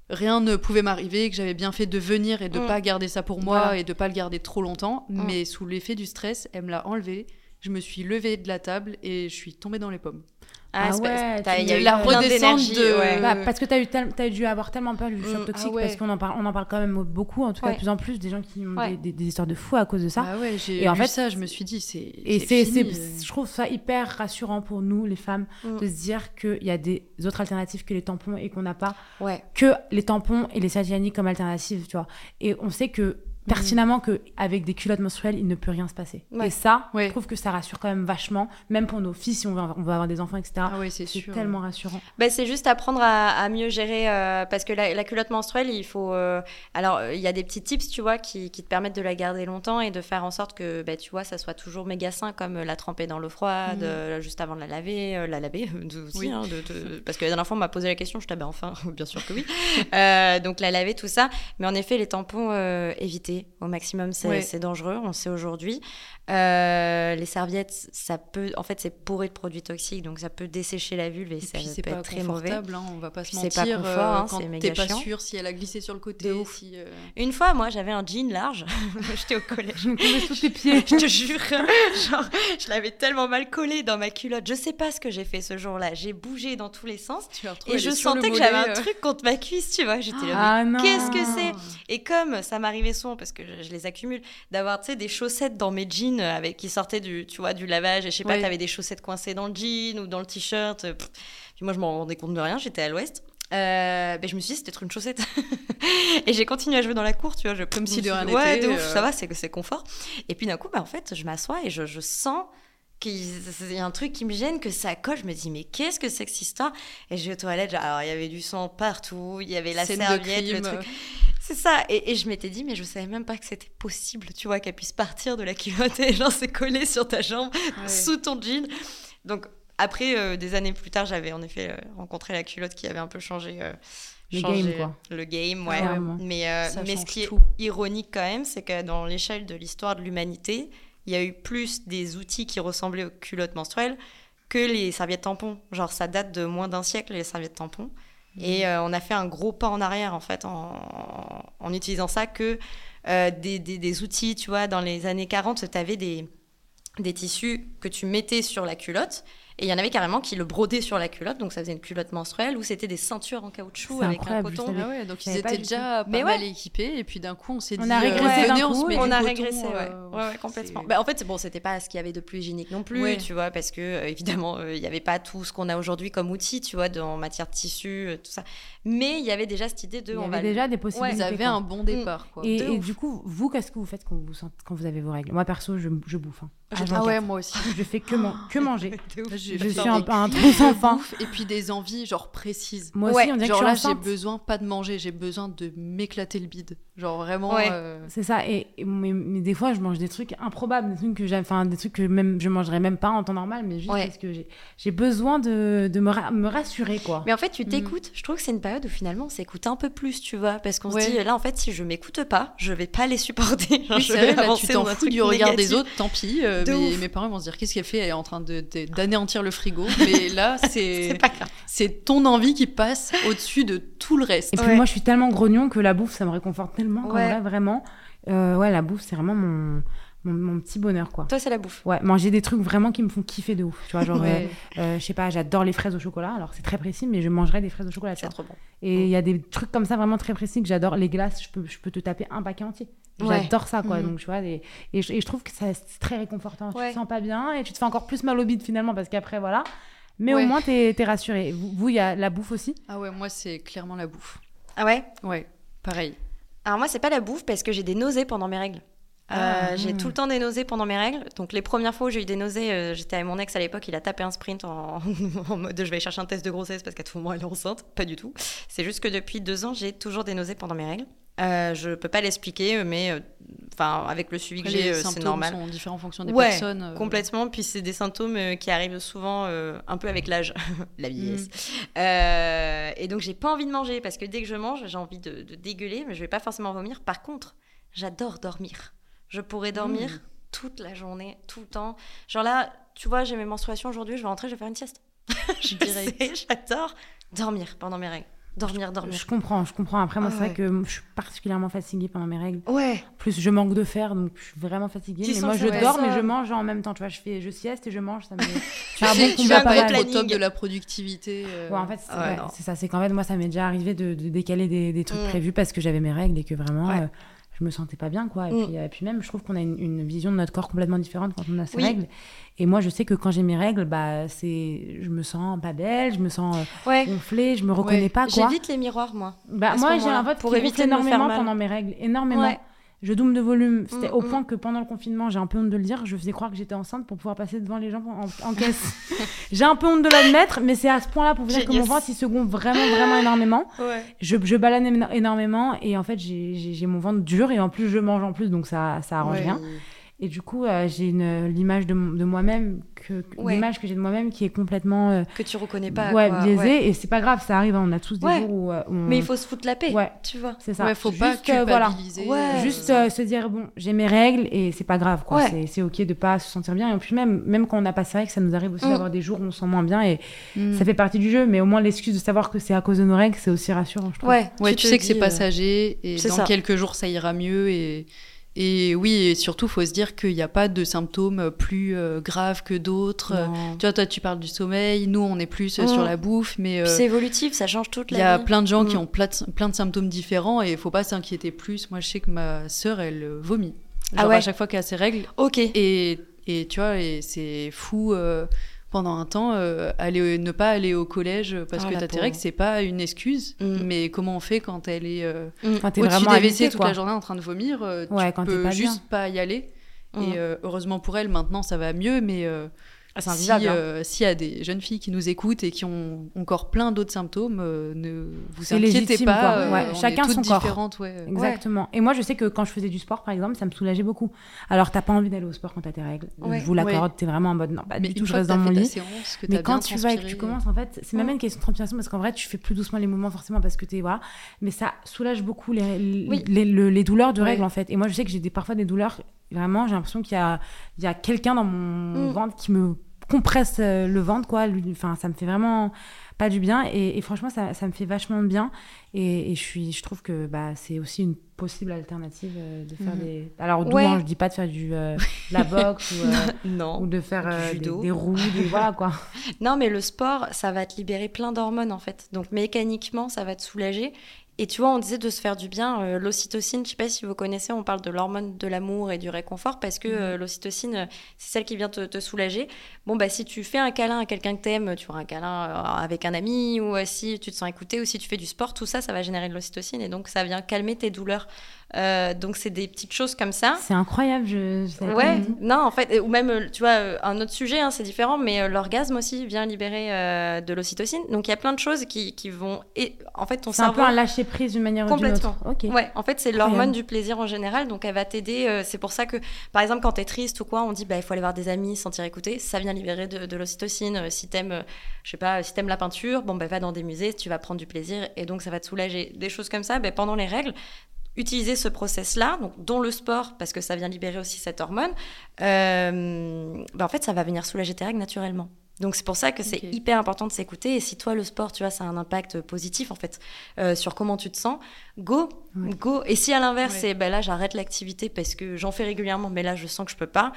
rien ne pouvait m'arriver, que j'avais bien fait de venir et de Mm. pas garder ça pour moi Voilà. et de pas le garder trop longtemps. Mm. Mais sous l'effet du stress, elle me l'a enlevé. Je me suis levée de la table et je suis tombée dans les pommes. Ah pas- ouais, tu- il y a eu la redescente de- ouais. Bah, parce que t'as eu tel- dû avoir tellement peur du choc Mm, toxique ah ouais. parce qu'on en parle on en parle quand même beaucoup en tout cas de plus en plus des gens qui ont des, des- des histoires de fous à cause de ça Ah ouais, j'ai Et en fait, ça, je me suis dit, c'est. et c'est c'est- je trouve ça hyper rassurant pour nous les femmes Mm. de se dire qu'il y a des autres alternatives que les tampons et qu'on n'a pas que les tampons et les hygiéniques comme alternatives tu vois et on sait que pertinemment que avec des culottes menstruelles il ne peut rien se passer Ouais. et ça Ouais. je trouve que ça rassure quand même vachement même pour nos filles si on veut, on veut avoir des enfants etc Ah ouais, c'est tellement rassurant Bah, c'est juste apprendre à, à mieux gérer euh, parce que la, la culotte menstruelle, il faut. euh, alors, il y a des petits tips, tu vois, qui, qui te permettent de la garder longtemps et de faire en sorte que, bah, tu vois, ça soit toujours méga sain, comme euh, la tremper dans l'eau froide, euh, juste avant de la laver, la laver aussi, Oui. hein, de- de- parce que la dernière fois, on m'a posé la question, je t'avais enfin, bien sûr que oui. Donc, la laver, tout ça. Mais en effet, les tampons, euh, éviter au maximum, c'est Ouais. dangereux, on sait aujourd'hui. Euh, les serviettes, ça peut. En fait, c'est bourré de produits toxiques, donc ça peut dessécher la vulve et, Et ça puis c'est peut pas être très mauvais. hein, on va pas se Puis c'est mentir. pas confort, euh, hein, quand t'es pas sûr si elle a glissé sur le côté, si. euh, Une fois, moi, j'avais un jean large. J'étais au collège. je me sous tes pieds Je te jure, genre, je l'avais tellement mal collé dans ma culotte. Je sais pas ce que j'ai fait ce jour-là. J'ai bougé dans tous les sens. tu Et je sentais que j'avais un euh. truc contre ma cuisse, tu vois. J'étais là, ah qu'est-ce que c'est? Et comme ça m'arrivait souvent, parce que je, je les accumule, d'avoir, tu sais, des chaussettes dans mes jeans avec, qui sortaient du, tu vois, du lavage. Et je sais pas, Ouais. t'avais des chaussettes coincées dans le jean ou dans le t-shirt. Pff. Puis moi, je m'en rendais compte de rien. J'étais à l'ouest. Euh, ben, je me suis dit, c'était une chaussette. et j'ai continué à jouer dans la cour, tu vois. Je, Comme si de rien dit, Ouais, n'était, de ouf, euh. ça va, c'est c'est confort. Et puis d'un coup, bah, en fait, je m'assois et je, je sens qu'il y a un truc qui me gêne, que ça colle. Je me dis, mais qu'est-ce que c'est que cette histoire? Et je vais aux toilettes, alors il y avait du sang partout, il y avait la serviette, le truc. C'est ça. Et, et je m'étais dit, mais je savais même pas que c'était possible, tu vois, qu'elle puisse partir de la culotte et genre c'est collé sur ta jambe, Ouais. sous ton jean. Donc après, euh, des années plus tard, j'avais en effet euh, rencontré la culotte qui avait un peu changé. euh, Le changé game, quoi. Le game, ouais. Clairement. Mais, mais ce qui est ironique quand même, c'est que dans l'échelle de l'histoire de l'humanité, il y a eu plus des outils qui ressemblaient aux culottes menstruelles que les serviettes tampons. Genre, ça date de moins d'un siècle, les serviettes tampons. Et euh, on a fait un gros pas en arrière, en fait, en, en utilisant ça que euh, des, des- des outils, tu vois, dans les années 40, tu avais des, des tissus que tu mettais sur la culotte. Et il y en avait carrément qui le brodaient sur la culotte, donc ça faisait une culotte menstruelle, ou c'était des ceintures en caoutchouc avec un coton. Ah ouais, donc ils étaient déjà pas Mais mal ouais. équipés et puis d'un coup on s'est On dit a régressé euh, on se met et- du on a coton, régressé, ouais. euh, Ouais, ouais, complètement. Bah, en fait, bon, c'était pas ce qu'il y avait de plus hygiénique non plus, Ouais. tu vois, parce que euh, évidemment, euh, il n'y avait pas tout ce qu'on a aujourd'hui comme outil, tu vois, en matière de tissu, euh, tout ça. Mais il y avait déjà cette idée de. Il y on avait va déjà des possibilités. Avaient quoi. un bon départ quoi. Et, du coup, vous, qu'est-ce que vous faites quand vous, vous avez vos règles? Moi, perso, je, je bouffe. Je- H24. Ah ouais, moi aussi. Je fais que, man- que manger. Je suis un, un trou sans fin. Et puis des envies genre précises. Moi Ouais, aussi, on dirait Genre que là, je suis j'ai besoin pas de manger, j'ai besoin de m'éclater le bide. Genre vraiment. Ouais. euh, C'est ça. Et, et- mais, mais des fois, je mange des trucs improbables, des trucs que j'aime, enfin des trucs que même je mangerais même pas en temps normal, mais juste Ouais. parce que j'ai, besoin de, de me, ra- me rassurer, quoi. Mais en fait, tu Mm. t'écoutes. Je trouve que c'est une période où finalement on s'écoute un peu plus, tu vois, parce qu'on Ouais. se dit là, en fait, si je m'écoute pas, je vais pas les supporter. Genre, Oui, je vais vrai, là, avancer tu t'en fous du regard des autres, tant pis. euh, mais ouf. mes parents vont se dire qu'est-ce qu'elle fait Elle est en train d'anéantir le frigo. Mais là, C'est c'est ton envie qui passe au-dessus de tout le reste. Et puis Ouais. moi, je suis tellement grognon que la bouffe, ça me réconforte tellement. qu'en Ouais. vrai, vraiment, Euh, ouais, la bouffe, c'est vraiment mon, mon, mon petit bonheur, quoi. Toi, c'est la bouffe. Ouais, manger des trucs vraiment qui me font kiffer de ouf. Tu vois, genre, Ouais. euh, euh, je sais pas, j'adore les fraises au chocolat. Alors, c'est très précis, mais je mangerai des fraises au chocolat. tu C'est trop bon. Et il y a des trucs comme ça vraiment très précis que j'adore. Les glaces, je peux, je peux te taper un paquet entier. Ouais. J'adore ça, quoi. Mhm. Donc, tu vois, et, et, je, et je trouve que ça, c'est très réconfortant. Tu Ouais. te sens pas bien et tu te fais encore plus mal au bide finalement parce qu'après, voilà. Mais Ouais. au moins, t'es es rassuré. Vous, vous, il y a la bouffe aussi? Ah ouais, moi, c'est clairement la bouffe. Ah ouais? Ouais, pareil. Alors moi, c'est pas la bouffe parce que j'ai des nausées pendant mes règles. Euh, Ah, j'ai hmm. tout le temps des nausées pendant mes règles. Donc les premières fois où j'ai eu des nausées, euh, j'étais avec mon ex à l'époque, il a tapé un sprint en, en mode je vais chercher un test de grossesse parce qu'à tout moment elle est enceinte. Pas du tout. C'est juste que depuis deux ans, j'ai toujours des nausées pendant mes règles. Euh, je peux pas l'expliquer, mais euh, enfin avec le suivi que j'ai, les euh, c'est symptômes normal. sont différents en fonction des Ouais, personnes. euh, Complètement, puis c'est des symptômes euh, qui arrivent souvent euh, un peu avec l'âge, la vieillesse. Mm. Euh, et donc j'ai pas envie de manger parce que dès que je mange, j'ai envie de, de dégueuler, mais je vais pas forcément vomir. Par contre, j'adore dormir. Je pourrais dormir Mm. toute la journée, tout le temps. Genre là, tu vois, j'ai mes menstruations aujourd'hui, je vais rentrer, je vais faire une sieste. je Direct. sais, j'adore dormir pendant mes règles. Dormir, dormir. Je comprends, je comprends. Après, moi, Ah c'est vrai que je suis particulièrement fatiguée pendant mes règles. Ouais. Plus, je manque de fer, donc je suis vraiment fatiguée. Tu mais moi, je ouais. dors, Ça. mais je mange en même temps. Tu vois, je fais, je sieste et je mange. Ça me. Tu Ah sais, bon, combat pas mal. au top Planning. de la productivité. euh, Ouais, en fait, c'est Ah ça. C'est qu'en fait, moi, ça m'est déjà arrivé de, de décaler des, des trucs Mm. prévus parce que j'avais mes règles et que vraiment, Ouais. euh, je me sentais pas bien, quoi. Et, Mm. puis, euh, puis même, je trouve qu'on a une, une vision de notre corps complètement différente quand on a ses Oui. règles. Et moi, je sais que quand j'ai mes règles, bah, c'est, je me sens pas belle, je me sens euh, Ouais. gonflée, je me reconnais pas, quoi. J'évite les miroirs, moi. Bah, moi, j'ai un vote pour qui éviter énormément pendant mes règles, énormément. Ouais. Je double de volume. C'était Mm, au mm. point que pendant le confinement, j'ai un peu honte de le dire, je faisais croire que j'étais enceinte pour pouvoir passer devant les gens en, en caisse. j'ai un peu honte de l'admettre, mais c'est à ce point-là pour vous dire que mon ventre, il se gonfle vraiment, vraiment énormément. Ouais. Je, je balade énormément et en fait, j'ai- mon ventre dur et en plus, je mange en plus, donc ça, ça arrange ouais. rien. Et du coup, euh, j'ai une l'image de, moi-même, que, Ouais. l'image que j'ai de moi-même qui est complètement euh, Que tu reconnais pas. ouais, quoi. biaisée. Ouais. Et c'est pas grave, ça arrive, hein, on a tous des Ouais. jours où, euh, où on- Mais il faut se foutre la paix. Ouais. Tu vois. C'est ça. Ouais, faut pas Juste, euh, voilà. culpabiliser. Ouais. euh, Juste euh, se dire, bon, j'ai mes règles et c'est pas grave, quoi. Ouais. C'est- ok de pas se sentir bien. Et puis même, même quand on n'a pas ses règles, ça nous arrive aussi Mm. d'avoir des jours où on se sent moins bien et mm. ça fait partie du jeu. Mais au moins, l'excuse de savoir que c'est à cause de nos règles, c'est aussi rassurant, je trouve. Ouais. Ouais, tu, sais que c'est euh, passager et dans ça. quelques jours ça ira mieux et et oui et surtout faut se dire qu'il n'y a pas de symptômes plus euh, graves que d'autres. Tu vois toi tu parles du sommeil, nous on est plus euh, Mm. sur la bouffe mais euh, C'est évolutif, ça change toute il la y a vie. plein de gens qui Mm. ont plein de, plein de symptômes différents et il faut pas s'inquiéter plus. Moi je sais que ma sœur elle vomit. Ah ouais. à chaque fois qu'elle a ses règles Ok. et, et tu vois, et c'est fou euh, pendant un temps, euh, aller, ne pas aller au collège parce Oh, que t'as tes règles, c'est pas une excuse. Mm. Mais comment on fait quand elle est euh, Quand t'es au-dessus des WC toute la journée en train de vomir euh, Ouais, Tu quand peux pas juste bien. pas y aller. Mm. Et euh, heureusement pour elle, maintenant ça va mieux, mais euh, Ah, c'est si, hein. euh, s'il y a des jeunes filles qui nous écoutent et qui ont encore plein d'autres symptômes, euh, ne vous inquiétez légitime, pas. euh, Ouais, on chacun est toutes son corps. ouais. Exactement. Et moi, je sais que quand je faisais du sport, par exemple, ça me soulageait beaucoup. Alors, t'as pas envie d'aller au sport quand t'as tes règles. Je vous l'accorde, t'es vraiment en mode non, pas Mais du tout, je reste dans mon lit. séance, Mais quand tu vas et que tu commences, en fait, c'est même une question de transpiration parce qu'en vrai, tu fais plus doucement les mouvements forcément parce que t'es voilà. Mais ça soulage beaucoup les, les, Oui. les, le- les douleurs de règles en fait. Et moi, je sais que j'ai parfois des douleurs. Vraiment, j'ai l'impression qu'il y a, il y a quelqu'un dans mon Mm. ventre qui me compresse euh, le ventre quoi. Enfin, ça me fait vraiment pas du bien. Et, et franchement, ça, ça me fait vachement de bien. Et, et je, suis, je trouve que bah, c'est aussi une possible alternative euh, de faire Mhm. des. Alors, Ouais. hein, je dis pas de faire du, euh, de la boxe ou, euh, Non. ou de faire euh, des, des roues, des, voilà quoi. Non, mais le sport, ça va te libérer plein d'hormones en fait. Donc mécaniquement, ça va te soulager. Et tu vois, on disait de se faire du bien. euh, l'ocytocine, je sais pas si vous connaissez, on parle de l'hormone de l'amour et du réconfort parce que euh, l'ocytocine, euh, c'est celle qui vient te, te soulager. Bon, bah si tu fais un câlin à quelqu'un que t'aimes, tu vois, un câlin avec un ami, ou si tu te sens écouté, ou si tu fais du sport, tout ça, ça va générer de l'ocytocine et donc ça vient calmer tes douleurs. Euh, donc c'est des petites choses comme ça. C'est incroyable. Je, je Ouais, non, en fait, ou même, euh, tu vois, euh, un autre sujet, hein, c'est différent, mais l'orgasme aussi vient libérer euh, de l'ocytocine. Donc il y a plein de choses qui, qui vont. Et en fait, ton C'est un cerveau. peu un lâcher prise d'une manière ou d'une Complètement. autre. Ok. Ouais, en fait, c'est l'hormone du plaisir en général, donc elle va t'aider. euh, c'est pour ça que, par exemple, quand t'es triste ou quoi, on dit bah il faut aller voir des amis, se sentir écouté. Ça vient libérer de, de l'ocytocine. Si t'aimes, je sais pas, si t'aimes la peinture, bon bah va dans des musées, tu vas prendre du plaisir et donc ça va te soulager. Des choses comme ça, bah, pendant les règles. Utiliser ce process-là, donc dont le sport, parce que ça vient libérer aussi cette hormone, euh, bah, en fait, ça va venir soulager tes règles naturellement. Donc c'est pour ça que c'est hyper important de s'écouter. Et si toi, le sport, tu vois, ça a un impact positif en fait euh, sur comment tu te sens, go, Ouais. go. Et si à l'inverse, Ouais. c'est ben là, j'arrête l'activité parce que j'en fais régulièrement, mais là, je sens que je peux pas,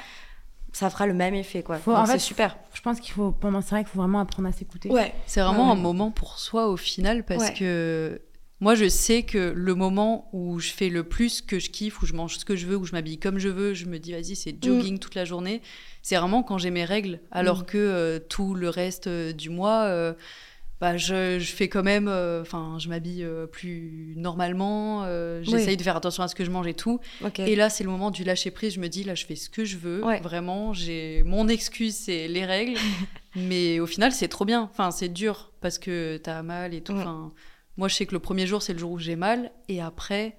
ça fera le même effet quoi. Faut- Donc, en c'est fait, super. Je pense qu'il faut, moi, c'est vrai qu'il faut vraiment apprendre à s'écouter. Ouais. C'est vraiment Ouais, un moment pour soi au final parce Ouais. que moi je sais que le moment où je fais le plus que je kiffe, où je mange ce que je veux, où je m'habille comme je veux, je me dis vas-y c'est jogging toute la journée, c'est vraiment quand j'ai mes règles alors Mm. que euh, tout le reste euh, du mois euh, bah, je, je fais quand même, euh, enfin, je m'habille plus normalement, j'essaye de faire attention à ce que je mange et tout. Et là, c'est le moment du lâcher prise. Je me dis, là, je fais ce que je veux. Ouais. Vraiment, j'ai mon excuse, c'est les règles. Mais au final, c'est trop bien. Enfin, c'est dur parce que t'as mal et tout. Mm. Moi, je sais que le premier jour, c'est le jour où j'ai mal. Et après,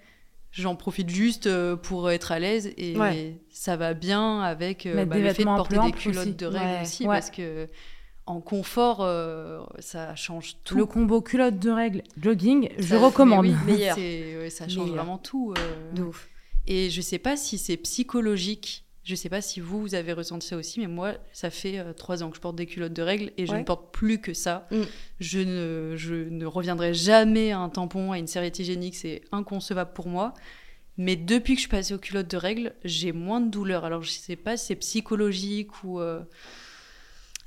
j'en profite juste euh, pour être à l'aise. Et Ouais. ça va bien avec euh, bah, le fait de porter des culottes aussi. de règles Ouais. aussi. Ouais. Parce que en confort, euh, ça change tout. Le combo culotte de règles, jogging, je recommande. mais oui, Meilleur. c'est- ouais, ça change Meilleur. vraiment tout. euh. De ouf. Et je sais pas si c'est psychologique. Je sais pas si vous, vous avez ressenti ça aussi, mais moi, ça fait euh, trois ans que je porte des culottes de règles et je Ouais. ne porte plus que ça. Mm. Je, ne, je ne reviendrai jamais à un tampon, à une serviette hygiénique, c'est inconcevable pour moi. Mais depuis que je suis passée aux culottes de règles, j'ai moins de douleur. Alors je sais pas si c'est psychologique ou. euh,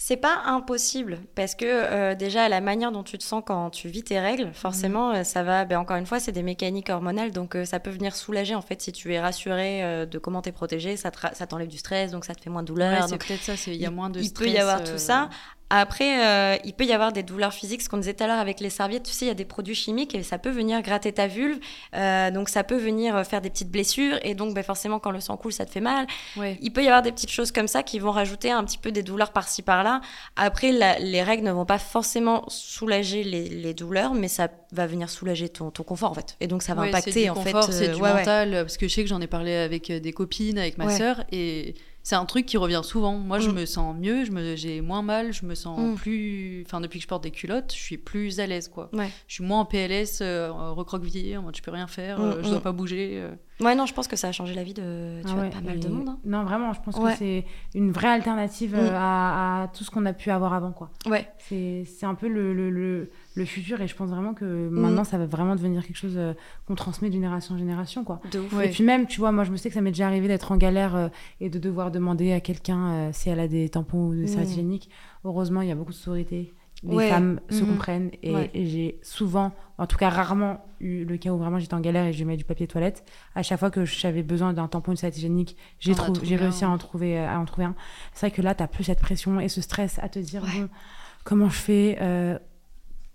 C'est pas impossible parce que euh, déjà la manière dont tu te sens quand tu vis tes règles, forcément, euh, ça va. Ben, encore une fois, c'est des mécaniques hormonales, donc euh, ça peut venir soulager en fait si tu es rassuré euh, de comment t'es protégé, ça te ra- ça t'enlève du stress, donc ça te fait moins de douleur. ouais, donc peut-être ça, il y a moins de il stress. peut y avoir tout ça. Après, euh, il peut y avoir des douleurs physiques, ce qu'on disait tout à l'heure avec les serviettes. Tu sais, il y a des produits chimiques et ça peut venir gratter ta vulve. Euh, donc, ça peut venir euh, faire des petites blessures. Et donc, ben, forcément, quand le sang coule, ça te fait mal. Il peut y avoir des petites choses comme ça qui vont rajouter un petit peu des douleurs par-ci par-là. Après, la- les règles ne vont pas forcément soulager les, les douleurs, mais ça va venir soulager ton, ton confort en fait. Et donc ça va impacter du en confort, fait. c'est du ouais, ouais. mental, parce que je sais que j'en ai parlé avec des copines, avec ma Ouais. sœur, et c'est un truc qui revient souvent. Moi, je Mm. me sens mieux, je me, j'ai moins mal, je me sens Mm. plus. Enfin, depuis que je porte des culottes, je suis plus à l'aise, quoi. Ouais. Je suis moins en PLS, euh, recroquevillée, en mode je peux rien faire, Mm, euh, je dois mm. pas bouger. euh. Ouais, non, je pense que ça a changé la vie de tu Ah vois, ouais, pas mal de monde. hein. Non, vraiment, je pense Ouais. que c'est une vraie alternative euh, à, à tout ce qu'on a pu avoir avant. quoi. Ouais. C'est c'est un peu le, le, le, le futur et je pense vraiment que Mm. maintenant, ça va vraiment devenir quelque chose euh, qu'on transmet d'une génération en génération. quoi. De ouf. Ouais. Et puis même, tu vois, moi, je me sais que ça m'est déjà arrivé d'être en galère euh, et de devoir demander à quelqu'un euh, si elle a des tampons ou des serviettes Mm. hygiéniques. Heureusement, il y a beaucoup de sororité. Les Ouais. femmes se Mhm. comprennent et, Ouais. et j'ai souvent, en tout cas rarement, eu le cas où vraiment j'étais en galère et je mets du papier toilette. À chaque fois que j'avais besoin d'un tampon ou une serviette hygiénique, j'ai On a trou- trouvé j'ai réussi à en trouver, à en trouver un. C'est vrai que là, tu plus cette pression et ce stress à te dire, Ouais. bon, comment je fais euh,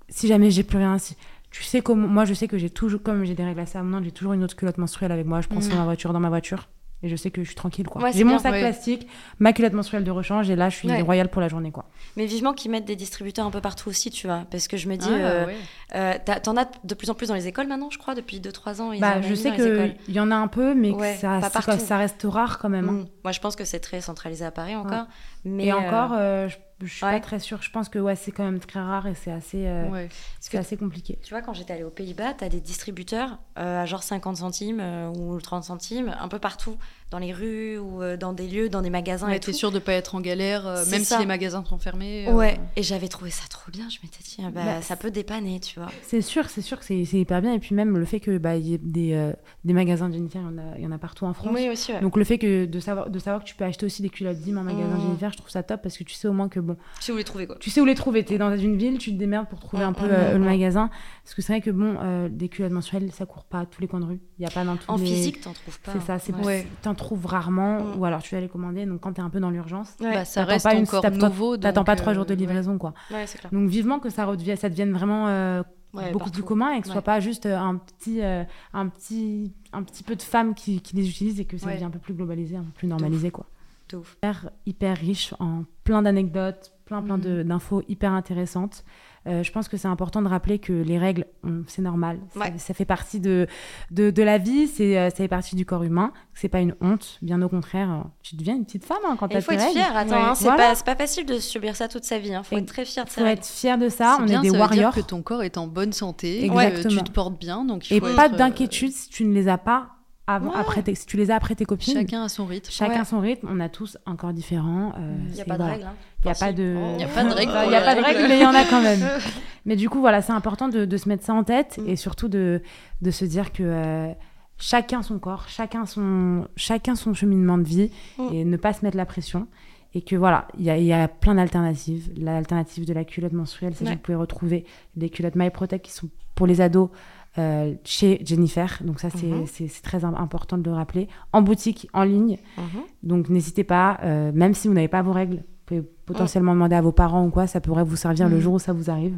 si jamais j'ai plus rien si- tu sais comment moi je sais que j'ai toujours comme j'ai des règles assez abondantes j'ai toujours une autre culotte menstruelle avec moi je prends ça Mhm. dans ma voiture dans ma voiture et je sais que je suis tranquille quoi Ouais, c'est j'ai mon sac ouais. plastique ma culotte menstruelle de rechange et là je suis Ouais. royale pour la journée quoi Mais vivement qu'ils mettent des distributeurs un peu partout aussi, tu vois. Parce que je me dis, Ah, euh, ouais. euh, t'en as de plus en plus dans les écoles maintenant, je crois, depuis 2-3 ans. ils bah je sais dans les que écoles. il y en a un peu mais que ça, ça reste rare quand même hein. Mm. Moi, je pense que c'est très centralisé à Paris encore. Mais et euh, encore euh, je, je suis ouais. pas très sûre je pense que ouais c'est quand même très rare et c'est assez euh, Ouais. c'est assez compliqué Tu vois, quand j'étais allée aux Pays-Bas, tu as des distributeurs euh, à genre 50 centimes euh, ou 30 centimes, un peu partout. Dans les rues ou euh, dans des lieux, dans des magasins. Ouais, et t'es tout. sûr de pas être en galère, euh, même ça. si les magasins sont fermés. euh, Ouais, et j'avais trouvé ça trop bien. Je m'étais dit, ah bah, Bah, ça peut dépanner, tu vois. C'est sûr, c'est sûr que c'est hyper bien. Et puis même le fait que bah, il y ait des, euh, des magasins Jennifer, il y, en a, il y en a partout en France. Oui, aussi, ouais. Donc le fait que de savoir, de savoir que tu peux acheter aussi des culottes Dim en magasin Mm. Jennifer, je trouve ça top parce que tu sais au moins que bon, si vous voulez trouver quoi. tu sais où les trouver. T'es dans une ville, tu te démerdes pour trouver un Mm, peu mm, euh, mm, le magasin. Parce que c'est vrai que bon, euh, des culottes mensuelles, ça court pas à tous les coins de rue. Il y a pas dans tous En les... physique, t'en trouves pas. C'est hein. ça, c'est Ouais. Trouves rarement, Mm. ou alors tu vas les commander. Donc quand t'es un peu dans l'urgence, Ouais, Bah, ça reste pas une- encore nouveau. t'attends pas trois jours de euh, ouais. livraison, quoi. ouais, c'est clair. Donc vivement que ça, redevienne, ça devienne vraiment euh, beaucoup partout. plus commun et que ce soit pas juste euh, un petit, euh, un petit, un petit peu de femmes qui, qui les utilisent et que ça devient un peu plus globalisé, un peu plus normalisé, quoi. De ouf. Hyper, hyper riche en plein d'anecdotes, plein plein de- d'infos hyper intéressantes. Euh, je pense que c'est important de rappeler que les règles, c'est normal. Ça- Ouais. Ça, fait partie de, de, de la vie, c'est, euh, ça fait partie du corps humain. C'est pas une honte, bien au contraire. euh, Tu deviens une petite femme hein, quand t'as Il faut tes être règles. fier, attends, Ouais. hein, c'est Voilà. pas, facile de subir ça toute sa vie. Il faut Et être très fier de Il ses faut règles. être fier de ça. C'est On bien, est des ça veut warriors. dire que ton corps est en bonne santé, Exactement. que tu te portes bien, donc il Et faut pas être, d'inquiétude si tu ne les as pas avant, Ouais. après tes- si tu les as après tes copines. Chacun a son rythme. Chacun Ouais. son rythme. On a tous un corps différent. euh, Il n'y a c'est- pas de règles. hein. Il n'y a Enfin, pas de. Oh. Y a pas de règles Il n'y a pas de règles. règles, mais il y en a quand même. Mais du coup, voilà, c'est important de, de se mettre ça en tête Mm. et surtout de, de se dire que euh, chacun son corps, chacun son, chacun son cheminement de vie Mm. et ne pas se mettre la pression. Et que voilà, il y a, y a plein d'alternatives. L'alternative de la culotte menstruelle, c'est que vous pouvez retrouver des culottes MyProtect qui sont pour les ados euh, chez Jennifer. Donc ça, c'est c'est- c'est très im- important de le rappeler. En boutique, en ligne. Mhm. Donc n'hésitez pas, euh, même si vous n'avez pas vos règles, pouvez potentiellement demander à vos parents ou quoi, ça pourrait vous servir le Mm. jour où ça vous arrive.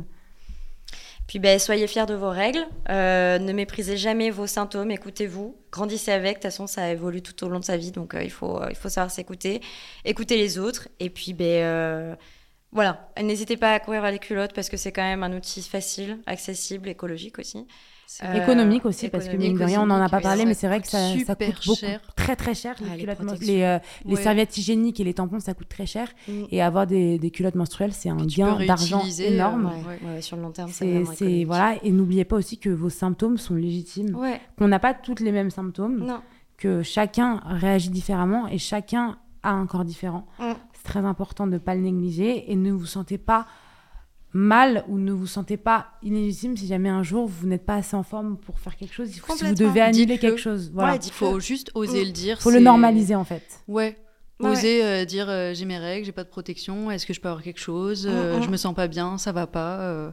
Puis ben, soyez fiers de vos règles, euh, ne méprisez jamais vos symptômes, écoutez-vous, grandissez avec, de toute façon ça évolue tout au long de sa vie, donc euh, il, faut, euh, il faut savoir s'écouter, écouter les autres, et puis ben, voilà, n'hésitez pas à courir vers les culottes parce que c'est quand même un outil facile, accessible, écologique aussi. Euh, économique aussi, parce que mine de rien, on n'en a pas parlé, mais c'est vrai que ça, coûte beaucoup, cher. très très cher. Ah, Les, les culottes les, euh, les serviettes hygiéniques et les tampons, ça coûte très cher. Mm. Et avoir des, des culottes menstruelles, c'est un gain d'argent énorme. euh, Ouais, Ouais. ouais, sur le long terme, c'est voilà, et n'oubliez pas aussi que vos symptômes sont légitimes, qu'on n'a pas toutes les mêmes symptômes, non. que chacun réagit différemment et chacun a un corps différent. Mm. C'est très important de ne pas le négliger et ne vous sentez pas mal ou ne vous sentez pas illégitime si jamais un jour vous n'êtes pas assez en forme pour faire quelque chose. Il faut, si vous devez annuler quelque chose, voilà. Ouais, Il faut juste oser Mm. le dire. faut le normaliser en fait. Ouais. Ouais, Oser euh, dire euh, j'ai mes règles, j'ai pas de protection, est-ce que je peux avoir quelque chose, euh, Mm, mm. je me sens pas bien, ça va pas. euh,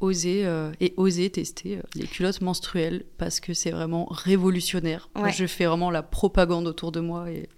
oser euh, et oser tester euh, les culottes menstruelles parce que c'est vraiment révolutionnaire. Je fais vraiment la propagande autour de moi et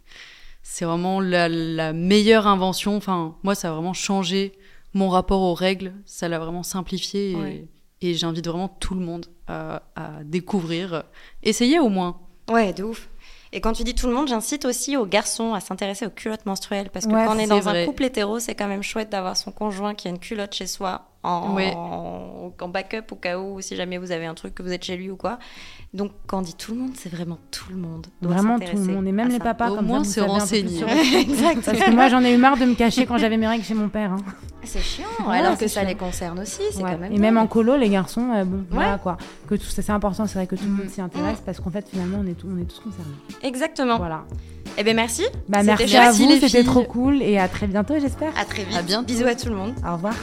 c'est vraiment la, la meilleure invention. Enfin, moi, ça a vraiment changé mon rapport aux règles, ça l'a vraiment simplifié et, Ouais. et j'invite vraiment tout le monde à, à découvrir. Essayez au moins. Ouais, de ouf. Et quand tu dis tout le monde, j'incite aussi aux garçons à s'intéresser aux culottes menstruelles. Parce que Ouais, quand on est dans vrai. un couple hétéro, c'est quand même chouette d'avoir son conjoint qui a une culotte chez soi en, en, en backup au cas où, si jamais vous avez un truc que vous êtes chez lui ou quoi. Donc quand on dit tout le monde, c'est vraiment tout le monde. doit Vraiment tout le monde et même les ça. papas Au comme moins, ça, se renseigner. exact. Parce que moi j'en ai eu marre de me cacher quand j'avais mes règles chez mon père. hein. C'est chiant, Ouais, alors que ça chiant. les concerne aussi. C'est Ouais. quand même Et même en colo, les garçons, euh, bon, voilà quoi. Que tout ça, c'est important, c'est vrai que tout le monde s'y intéresse Mm. parce qu'en fait finalement on est, tout- on est tous concernés. Exactement. Voilà. Eh bien merci. Bah, merci à vous, c'était trop cool et à très bientôt j'espère. À très vite. À bientôt. Bisous à tout le monde. Au revoir.